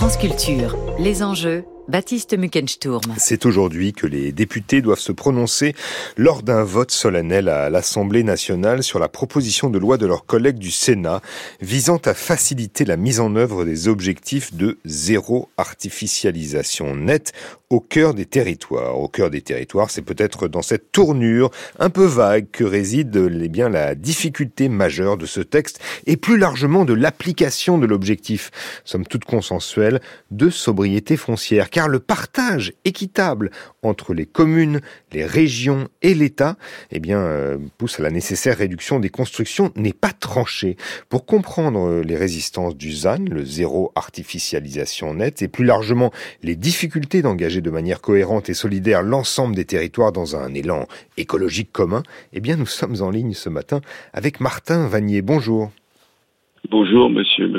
France les enjeux, Baptiste Muckensturm. C'est aujourd'hui que les députés doivent se prononcer lors d'un vote solennel à l'Assemblée nationale sur la proposition de loi de leurs collègues du Sénat visant à faciliter la mise en œuvre des objectifs de zéro artificialisation nette au cœur des territoires. Au cœur des territoires, c'est peut-être dans cette tournure un peu vague que réside eh bien, la difficulté majeure de ce texte et plus largement de l'application de l'objectif, somme toute consensuelle, de sobriété foncière car le partage équitable entre les communes, les régions et l'État, eh bien, euh, pousse à la nécessaire réduction des constructions n'est pas tranché. Pour comprendre euh, les résistances du ZAN, le zéro artificialisation nette, et plus largement les difficultés d'engager de manière cohérente et solidaire l'ensemble des territoires dans un élan écologique commun, eh bien, nous sommes en ligne ce matin avec Martin Vanier. Bonjour. Bonjour, monsieur.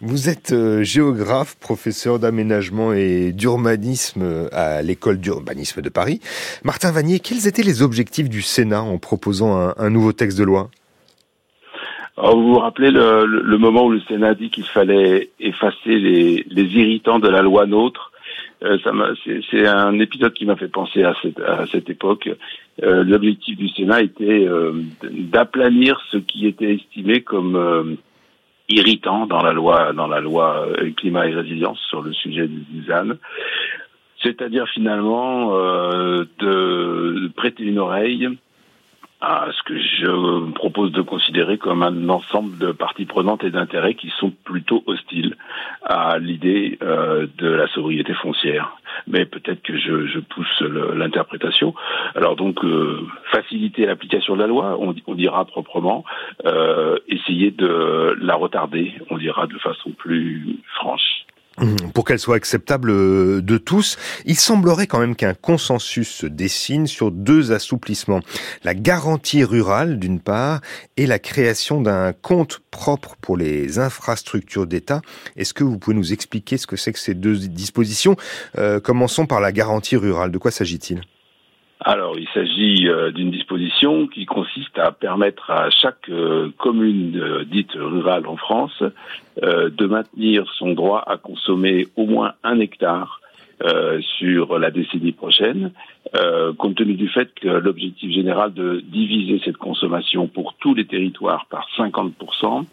Vous êtes euh, géographe, professeur d'aménagement et d'urbanisme euh, à l'école d'urbanisme de Paris. Martin Vanier, quels étaient les objectifs du Sénat en proposant un, nouveau texte de loi? Vous vous rappelez le, moment où le Sénat dit qu'il fallait effacer les, irritants de la loi NOTRe euh, c'est un épisode qui m'a fait penser à cette, époque. L'objectif du Sénat était d'aplanir ce qui était estimé comme irritant dans la loi dans la loi euh, climat et résilience sur le sujet du ZAN. C'est-à-dire finalement euh, de prêter une oreille à ce que je propose de considérer comme un ensemble de parties prenantes et d'intérêts qui sont plutôt hostiles à l'idée euh, de la sobriété foncière. Mais peut-être que je, je pousse l'interprétation. Alors donc, euh, faciliter l'application de la loi, on, on dira proprement, euh, essayer de la retarder, on dira de façon plus franche. Mmh, pour qu'elle soit acceptable euh, de tous, il semblerait quand même qu'un consensus se dessine sur deux assouplissements. La garantie rurale, d'une part, et la création d'un compte propre pour les infrastructures d'État. Est-ce que vous pouvez nous expliquer ce que c'est que ces deux dispositions? Euh, Commençons par la garantie rurale. De quoi s'agit-il? Alors, il s'agit euh, d'une disposition qui consiste à permettre à chaque euh, commune euh, dite rurale en France de maintenir son droit à consommer au moins un hectare sur la décennie prochaine, compte tenu du fait que l'objectif général de diviser cette consommation pour tous les territoires par 50%,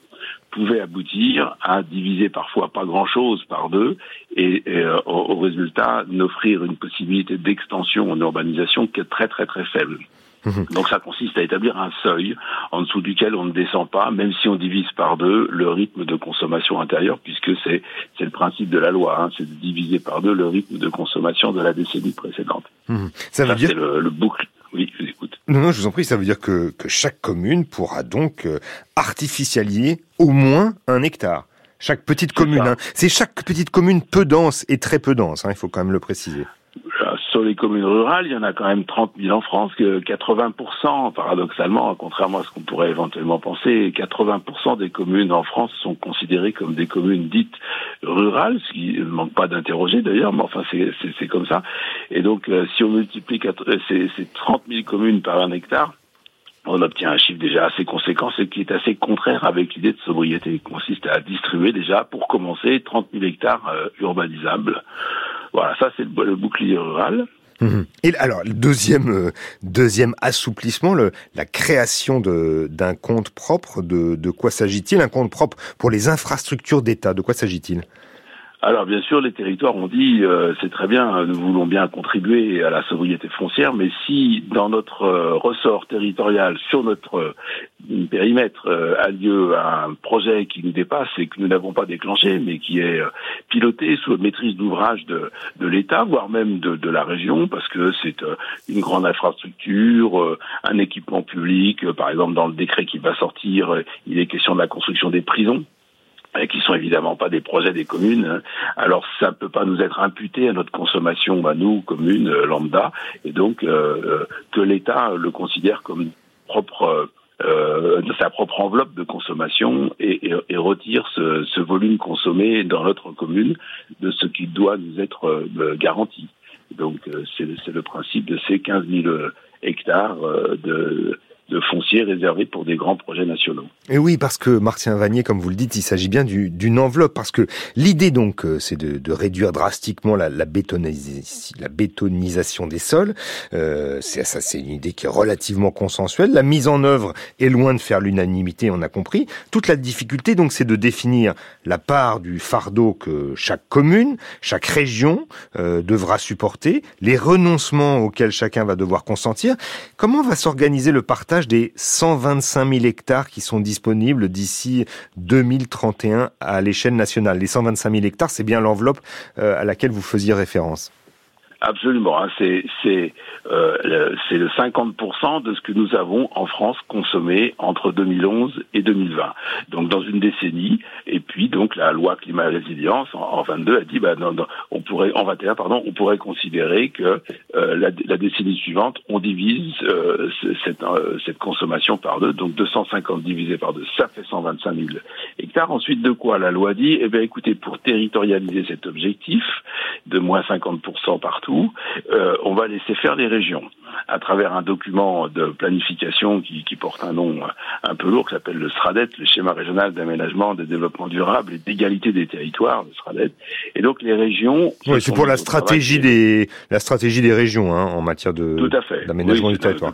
pouvait aboutir à diviser parfois pas grand-chose par deux et, euh, au, résultat n'offrir une possibilité d'extension en urbanisation qui est très très très faible. Mhm. Donc ça consiste à établir un seuil en dessous duquel on ne descend pas, même si on divise par deux le rythme de consommation intérieure, puisque c'est le principe de la loi, hein, c'est de diviser par deux le rythme de consommation de la décennie précédente. Mhm. Ça veut dire le, le boucle. Oui, je vous écoute. Non, non, je vous en prie, ça veut dire que, que chaque commune pourra donc euh, artificialiser au moins un hectare. Chaque petite commune, hein. c'est chaque petite commune peu dense et très peu dense, hein, il faut quand même le préciser sur les communes rurales, il y en a quand même 30 000 en France, que 80%, paradoxalement, contrairement à ce qu'on pourrait éventuellement penser, 80% des communes en France sont considérées comme des communes dites rurales, ce qui ne manque pas d'interroger d'ailleurs, mais enfin c'est comme ça. Et donc euh, si on multiplie ces, ces 30 000 communes par un hectare, on obtient un chiffre déjà assez conséquent, ce qui est assez contraire avec l'idée de sobriété, qui consiste à distribuer déjà, pour commencer, 30 000 hectares euh, urbanisables voilà, ça c'est le, bouclier rural. Mhm. Et alors, le deuxième, euh, deuxième assouplissement, le, la création d'un compte propre, de, de quoi s'agit-il? Un compte propre pour les infrastructures d'État, de quoi s'agit-il? Alors bien sûr, les territoires ont dit euh, c'est très bien, nous voulons bien contribuer à la sobriété foncière, mais si dans notre euh, ressort territorial, sur notre euh, périmètre, a lieu un projet qui nous dépasse et que nous n'avons pas déclenché, mais qui est piloté sous maîtrise d'ouvrage de, l'État, voire même de, la région, parce que c'est une grande infrastructure, un équipement public, par exemple dans le décret qui va sortir, il est question de la construction des prisons qui sont évidemment pas des projets des communes. Alors ça peut pas nous être imputé à notre consommation, à nous communes euh, lambda, et donc euh, euh, que l'État le considère comme propre euh, de sa propre enveloppe de consommation et, et, et retire ce, ce, volume consommé dans notre commune de ce qui doit nous être garanti. Donc c'est le principe de ces 15 000 hectares de de foncier réservé pour des grands projets nationaux. Et oui, parce que Martien Vanier, comme vous le dites, il s'agit bien d'une enveloppe, parce que l'idée donc, euh, c'est de, de, réduire drastiquement la, la, bétonisation, la bétonisation des sols. Euh, c'est ça, c'est une idée qui est relativement consensuelle. La mise en œuvre est loin de faire l'unanimité, on a compris. Toute la difficulté donc, c'est de définir la part du fardeau que chaque commune, chaque région euh, devra supporter, les renoncements auxquels chacun va devoir consentir. Comment va s'organiser le partage des 125 000 hectares qui sont disponibles d'ici 2031 à l'échelle nationale Les 125 000 hectares, c'est bien l'enveloppe euh, à laquelle vous faisiez référence. Absolument, hein, c'est c'est euh, le 50% de ce que nous avons en France consommé entre 2011 et 2020. Donc dans une décennie. Et puis donc la loi climat résilience en, en 22 a dit bah on pourrait en 21 pardon on pourrait considérer que euh, la, décennie suivante on divise euh, cette consommation par deux. Donc 250 divisé par deux, ça fait 125 000 hectares. Ensuite de quoi la loi dit eh bien écoutez pour territorialiser cet objectif de moins 50% partout euh, on va laisser faire les régions à travers un document de planification qui, qui porte un nom un peu lourd qui s'appelle le SRADET, le schéma régional d'aménagement, de développement durable et d'égalité des territoires, le SRADET. Et donc les régions. Oui, c'est pour la stratégie des la stratégie des régions hein, en matière de d'aménagement du territoire.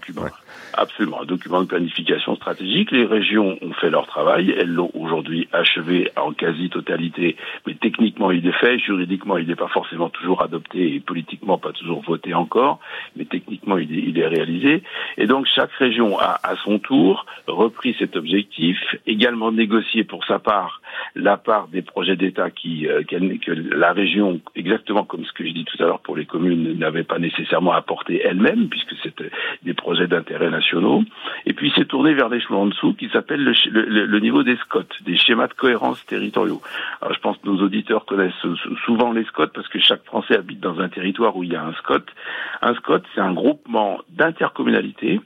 Absolument, un document de planification stratégique. Les régions ont fait leur travail, elles l'ont aujourd'hui achevé en quasi-totalité, mais techniquement il est fait, juridiquement il n'est pas forcément toujours adopté et politiquement pas toujours voté encore, mais techniquement il est, il est réalisé. Et donc chaque région a à son tour repris cet objectif, également négocié pour sa part la part des projets d'État qui euh, que la région, exactement comme ce que je dis tout à l'heure pour les communes, n'avait pas nécessairement apporté elle-même, puisque c'était des projets d'intérêt national et puis s'est tourné vers l'échelon en dessous qui s'appelle le, le, niveau des SCOT, des schémas de cohérence territoriaux. Alors je pense que nos auditeurs connaissent souvent les SCOT parce que chaque Français habite dans un territoire où il y a un SCOT. Un SCOT, c'est un groupement d'intercommunalité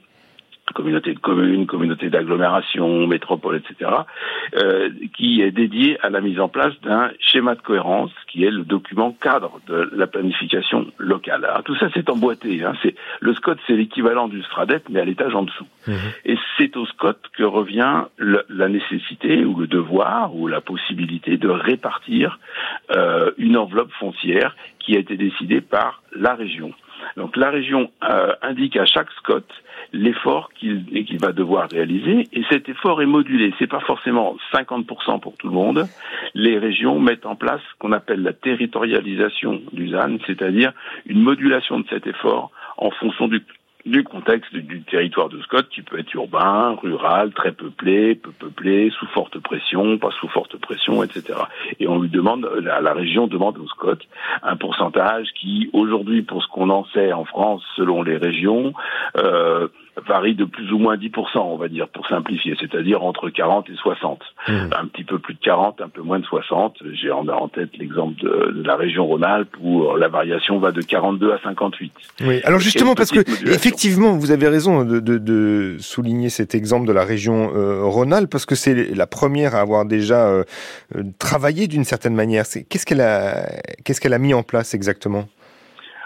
communauté de communes, communauté d'agglomération, métropole, etc., euh, qui est dédié à la mise en place d'un schéma de cohérence qui est le document cadre de la planification locale. Alors, tout ça, c'est emboîté. Hein, c'est le SCOT, c'est l'équivalent du STRADET, mais à l'étage en dessous. Mmh. Et c'est au SCOT que revient le, la nécessité ou le devoir ou la possibilité de répartir euh, une enveloppe foncière qui a été décidée par la région. Donc la région euh, indique à chaque SCOT l'effort qu'il va devoir réaliser et cet effort est modulé. C'est pas forcément 50% pour tout le monde. Les régions mettent en place ce qu'on appelle la territorialisation du ZAN, c'est-à-dire une modulation de cet effort en fonction du du contexte du territoire de Scott qui peut être urbain, rural, très peuplé, peu peuplé, sous forte pression, pas sous forte pression, etc. Et on lui demande, la, région demande au Scott un pourcentage qui, aujourd'hui, pour ce qu'on en sait en France, selon les régions, euh, varie de plus ou moins 10%, on va dire, pour simplifier, c'est-à-dire entre 40 et 60. Mmh. Un petit peu plus de 40, un peu moins de 60. J'ai en, en tête l'exemple de, de, la région Rhône-Alpes où la variation va de 42 à 58. Oui, alors justement, parce que effectivement, vous avez raison de, de, de, souligner cet exemple de la région euh, Rhône-Alpes, parce que c'est la première à avoir déjà euh, travaillé d'une certaine manière. Qu'est-ce qu'elle a, qu'est-ce qu'elle a mis en place exactement?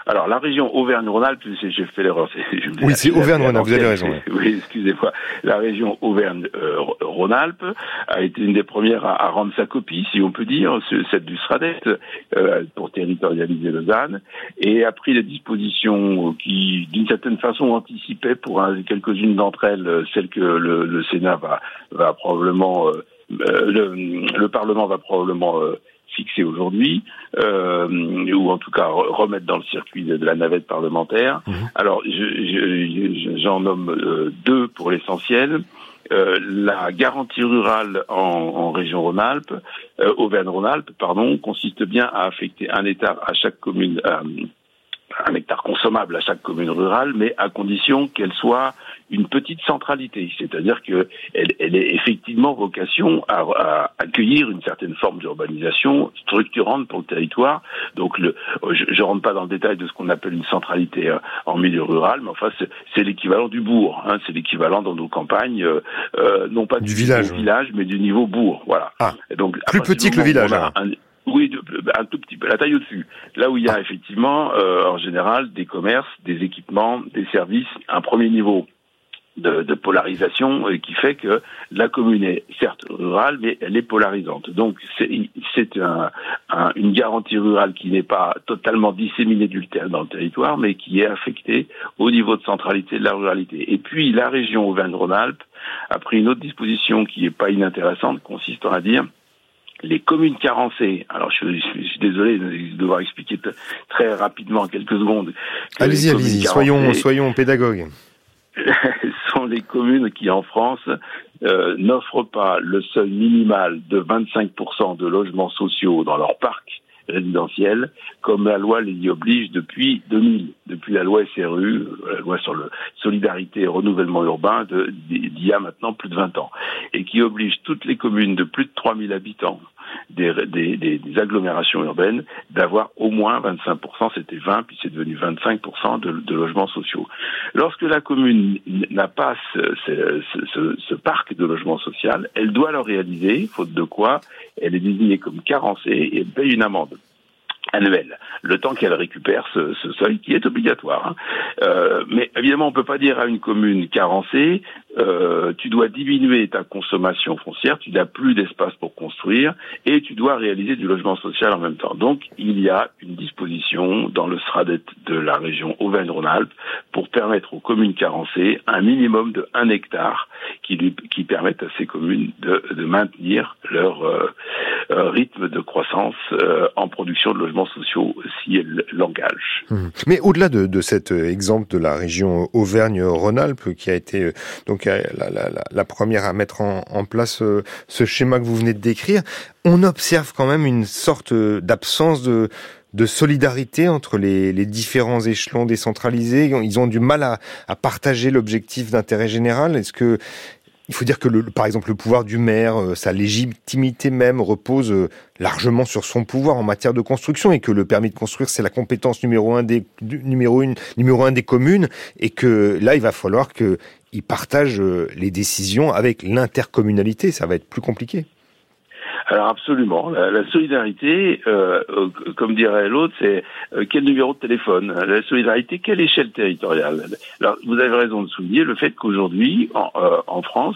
Alors, la région Auvergne-Rhône-Alpes, j'ai fait l'erreur. Oui, c'est Auvergne-Rhône-Alpes, vous avez raison. Oui, excusez-moi. La région Auvergne-Rhône-Alpes a été une des premières à, à, rendre sa copie, si on peut dire, celle du SRADET, euh, pour territorialiser Lausanne, et a pris les dispositions qui, d'une certaine façon, anticipaient pour quelques-unes d'entre elles, celles que le, le Sénat va, va probablement... Euh, euh le, le, Parlement va probablement euh, fixé aujourd'hui, euh, ou en tout cas remettre dans le circuit de, de la navette parlementaire. Mmh. Alors, j'en je, je, nomme euh, deux pour l'essentiel. Euh, la garantie rurale en, en région Rhône-Alpes, euh, Auvergne-Rhône-Alpes, pardon, consiste bien à affecter un hectare à chaque commune, euh, un hectare consommable à chaque commune rurale, mais à condition qu'elle soit une petite centralité, c'est-à-dire qu'elle elle est effectivement vocation à, à, accueillir une certaine forme d'urbanisation structurante pour le territoire. Donc, le, je, je rentre pas dans le détail de ce qu'on appelle une centralité euh, en milieu rural, mais enfin, c'est l'équivalent du bourg. Hein, c'est l'équivalent dans nos campagnes, euh, euh non pas du, du village, village, mais du niveau bourg. Voilà. Ah, Et donc, plus petit que le village. Oui, un tout petit peu, la taille au-dessus. Là où il y a effectivement, euh, en général, des commerces, des équipements, des services, un premier niveau de, polarisation euh, qui fait que la commune est certes rurale, mais elle est polarisante. Donc c'est un, une garantie rurale qui n'est pas totalement disséminée dans le territoire, mais qui est affectée au niveau de centralité de la ruralité. Et puis la région Auvergne-Rhône-Alpes a pris une autre disposition qui n'est pas inintéressante, consistant à dire les communes carencées, alors je, suis désolé de devoir expliquer très rapidement en quelques secondes. Allez-y, allez-y, soyons, soyons pédagogues. sont les communes qui, en France, euh, n'offrent pas le seuil minimal de 25% de logements sociaux dans leur parc résidentiel, comme la loi les y oblige depuis 2000, depuis la loi SRU, la loi sur le solidarité et renouvellement urbain d'il y a maintenant plus de 20 ans, et qui oblige toutes les communes de plus de 3000 habitants des, agglomérations urbaines d'avoir au moins 25%, c'était 20, puis c'est devenu 25% de, logements sociaux. Lorsque la commune n'a pas ce, parc de logements sociaux, elle doit le réaliser, faute de quoi elle est désignée comme carencée et elle paye une amende annuelle, le temps qu'elle récupère ce, seuil qui est obligatoire. Hein. Euh, mais évidemment, on peut pas dire à une commune carencée, euh, tu dois diminuer ta consommation foncière, tu n'as plus d'espace pour construire et tu dois réaliser du logement social en même temps. Donc, il y a une disposition dans le SRADET de la région Auvergne-Rhône-Alpes pour permettre aux communes carencées un minimum de 1 hectare qui, lui, qui permettent à ces communes de, de maintenir leur euh, rythme de croissance euh, en production de logements sociaux si elles l'engagent. Mmh. Mais au-delà de, de, cet exemple de la région Auvergne-Rhône-Alpes qui a été euh, donc la, première à mettre en, place euh, ce schéma que vous venez de décrire, on observe quand même une sorte d'absence de, solidarité entre les, différents échelons décentralisés. Ils ont du mal à, partager l'objectif d'intérêt général. Est-ce que il faut dire que, le, par exemple, le pouvoir du maire, euh, sa légitimité même repose euh, largement sur son pouvoir en matière de construction et que le permis de construire, c'est la compétence numéro un des, communes et que là, il va falloir que ils partagent euh, les décisions avec l'intercommunalité. Ça va être plus compliqué. Alors absolument. La, solidarité, euh, euh, comme dirait l'autre, c'est quel numéro de téléphone? La solidarité, quelle échelle territoriale? Alors vous avez raison de souligner le fait qu'aujourd'hui, en, en, France,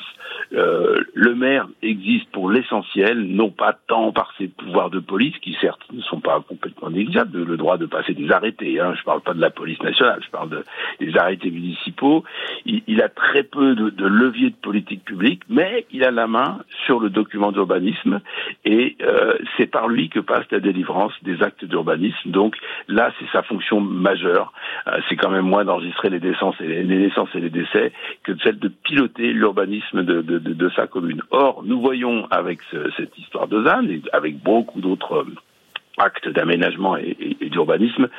le maire existe pour l'essentiel, non pas tant par ses pouvoirs de police, qui certes ne sont pas complètement négligeables, le droit de passer des arrêtés. Hein, je parle pas de la police nationale, je parle de, des arrêtés municipaux. Il, a très peu de, leviers de politique publique, mais il a la main sur le document d'urbanisme et euh, c'est par lui que passe la délivrance des actes d'urbanisme. Donc là, c'est sa fonction majeure. Euh, c'est quand même moins d'enregistrer les, les, naissances et les décès que de celle de piloter l'urbanisme de, de, sa commune. Or, nous voyons avec ce, cette histoire de ZAN et avec beaucoup d'autres actes d'aménagement et, d'urbanisme,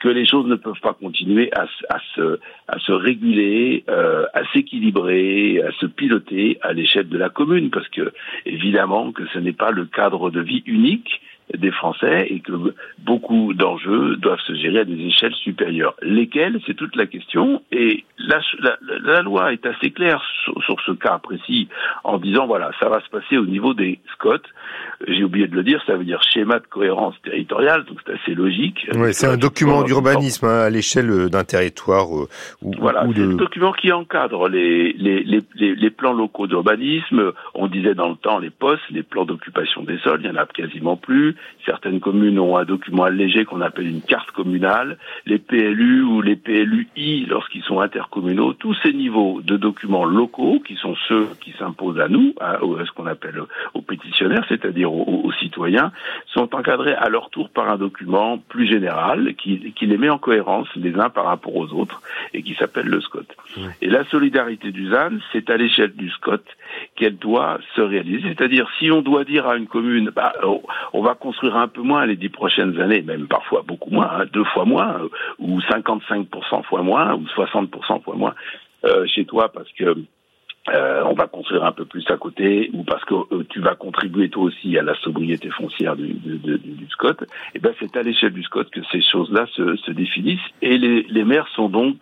que les choses ne peuvent pas continuer à, à se, à se réguler, euh, à s'équilibrer, à se piloter à l'échelle de la commune, parce que évidemment que ce n'est pas le cadre de vie unique des Français et que beaucoup d'enjeux doivent se gérer à des échelles supérieures. Lesquelles, c'est toute la question. Et la, la, la, loi est assez claire sur, sur, ce cas précis en disant, voilà, ça va se passer au niveau des SCOT. J'ai oublié de le dire, ça veut dire schéma de cohérence territoriale, donc c'est assez logique. Oui, c'est un document d'urbanisme hein, à l'échelle d'un territoire. Euh, voilà, c'est un document qui encadre les, les, les, les plans locaux d'urbanisme. On disait dans le temps les postes, les plans d'occupation des sols, il n'y en a quasiment plus. Certaines communes ont un document allégé qu'on appelle une carte communale. Les PLU ou les PLUI, lorsqu'ils sont intercommunaux, tous ces niveaux de documents locaux, qui sont ceux qui s'imposent à nous, à, ce qu'on appelle aux pétitionnaires, c'est-à-dire aux, citoyens, sont encadrés à leur tour par un document plus général qui, qui les met en cohérence les uns par rapport aux autres et qui s'appelle le SCOT. Et la solidarité du ZAN, c'est à l'échelle du SCOT qu'elle doit se réaliser. C'est-à-dire, si on doit dire à une commune, bah, on va construire un peu moins les dix prochaines années, même parfois beaucoup moins, hein, deux fois moins, euh, ou 55% fois moins, ou 60% fois moins euh, chez toi, parce que euh, on va construire un peu plus à côté, ou parce que euh, tu vas contribuer toi aussi à la sobriété foncière du, du, du, du SCOT, et eh ben c'est à l'échelle du SCOT que ces choses-là se, se, définissent. Et les, les maires sont donc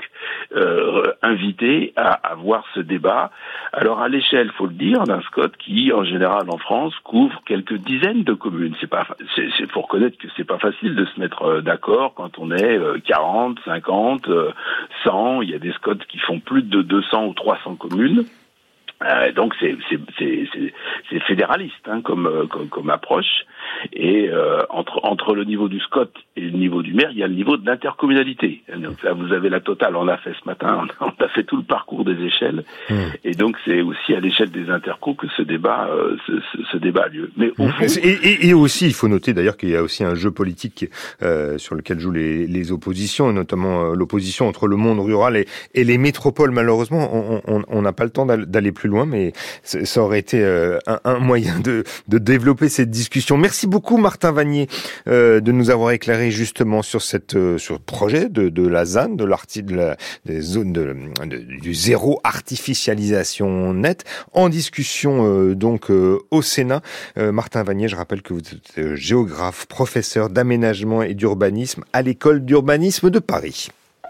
euh, invités à avoir ce débat. Alors à l'échelle, faut le dire, d'un SCOT qui, en général en France, couvre quelques dizaines de communes. C'est pas, c'est faut reconnaître que c'est pas facile de se mettre euh, d'accord quand on est 40, 50, 100. Il y a des SCOT qui font plus de 200 ou 300 communes. Euh, donc c'est fédéraliste hein, comme, euh, comme, comme approche et euh, entre entre le niveau du SCOT et le niveau du maire, il y a le niveau de l'intercommunalité. Donc là, vous avez la totale. On a fait ce matin, on a, fait tout le parcours des échelles, mmh. et donc c'est aussi à l'échelle des intercos que ce débat euh, ce, ce, débat a lieu. Mais au fond... et, et, et, aussi, il faut noter d'ailleurs qu'il y a aussi un jeu politique euh, sur lequel jouent les, les oppositions, et notamment l'opposition entre le monde rural et, et les métropoles. Malheureusement, on n'a pas le temps d'aller plus loin, mais ça aurait été un, un moyen de, de développer cette discussion. Merci beaucoup Martin Vanier euh, de nous avoir éclairé justement sur cette euh, sur projet de, de la ZAN, de l'article des zones de, de, du zéro artificialisation nette, en discussion euh, donc euh, au Sénat. Euh, Martin Vanier, je rappelle que vous êtes géographe, professeur d'aménagement et d'urbanisme à l'école d'urbanisme de Paris.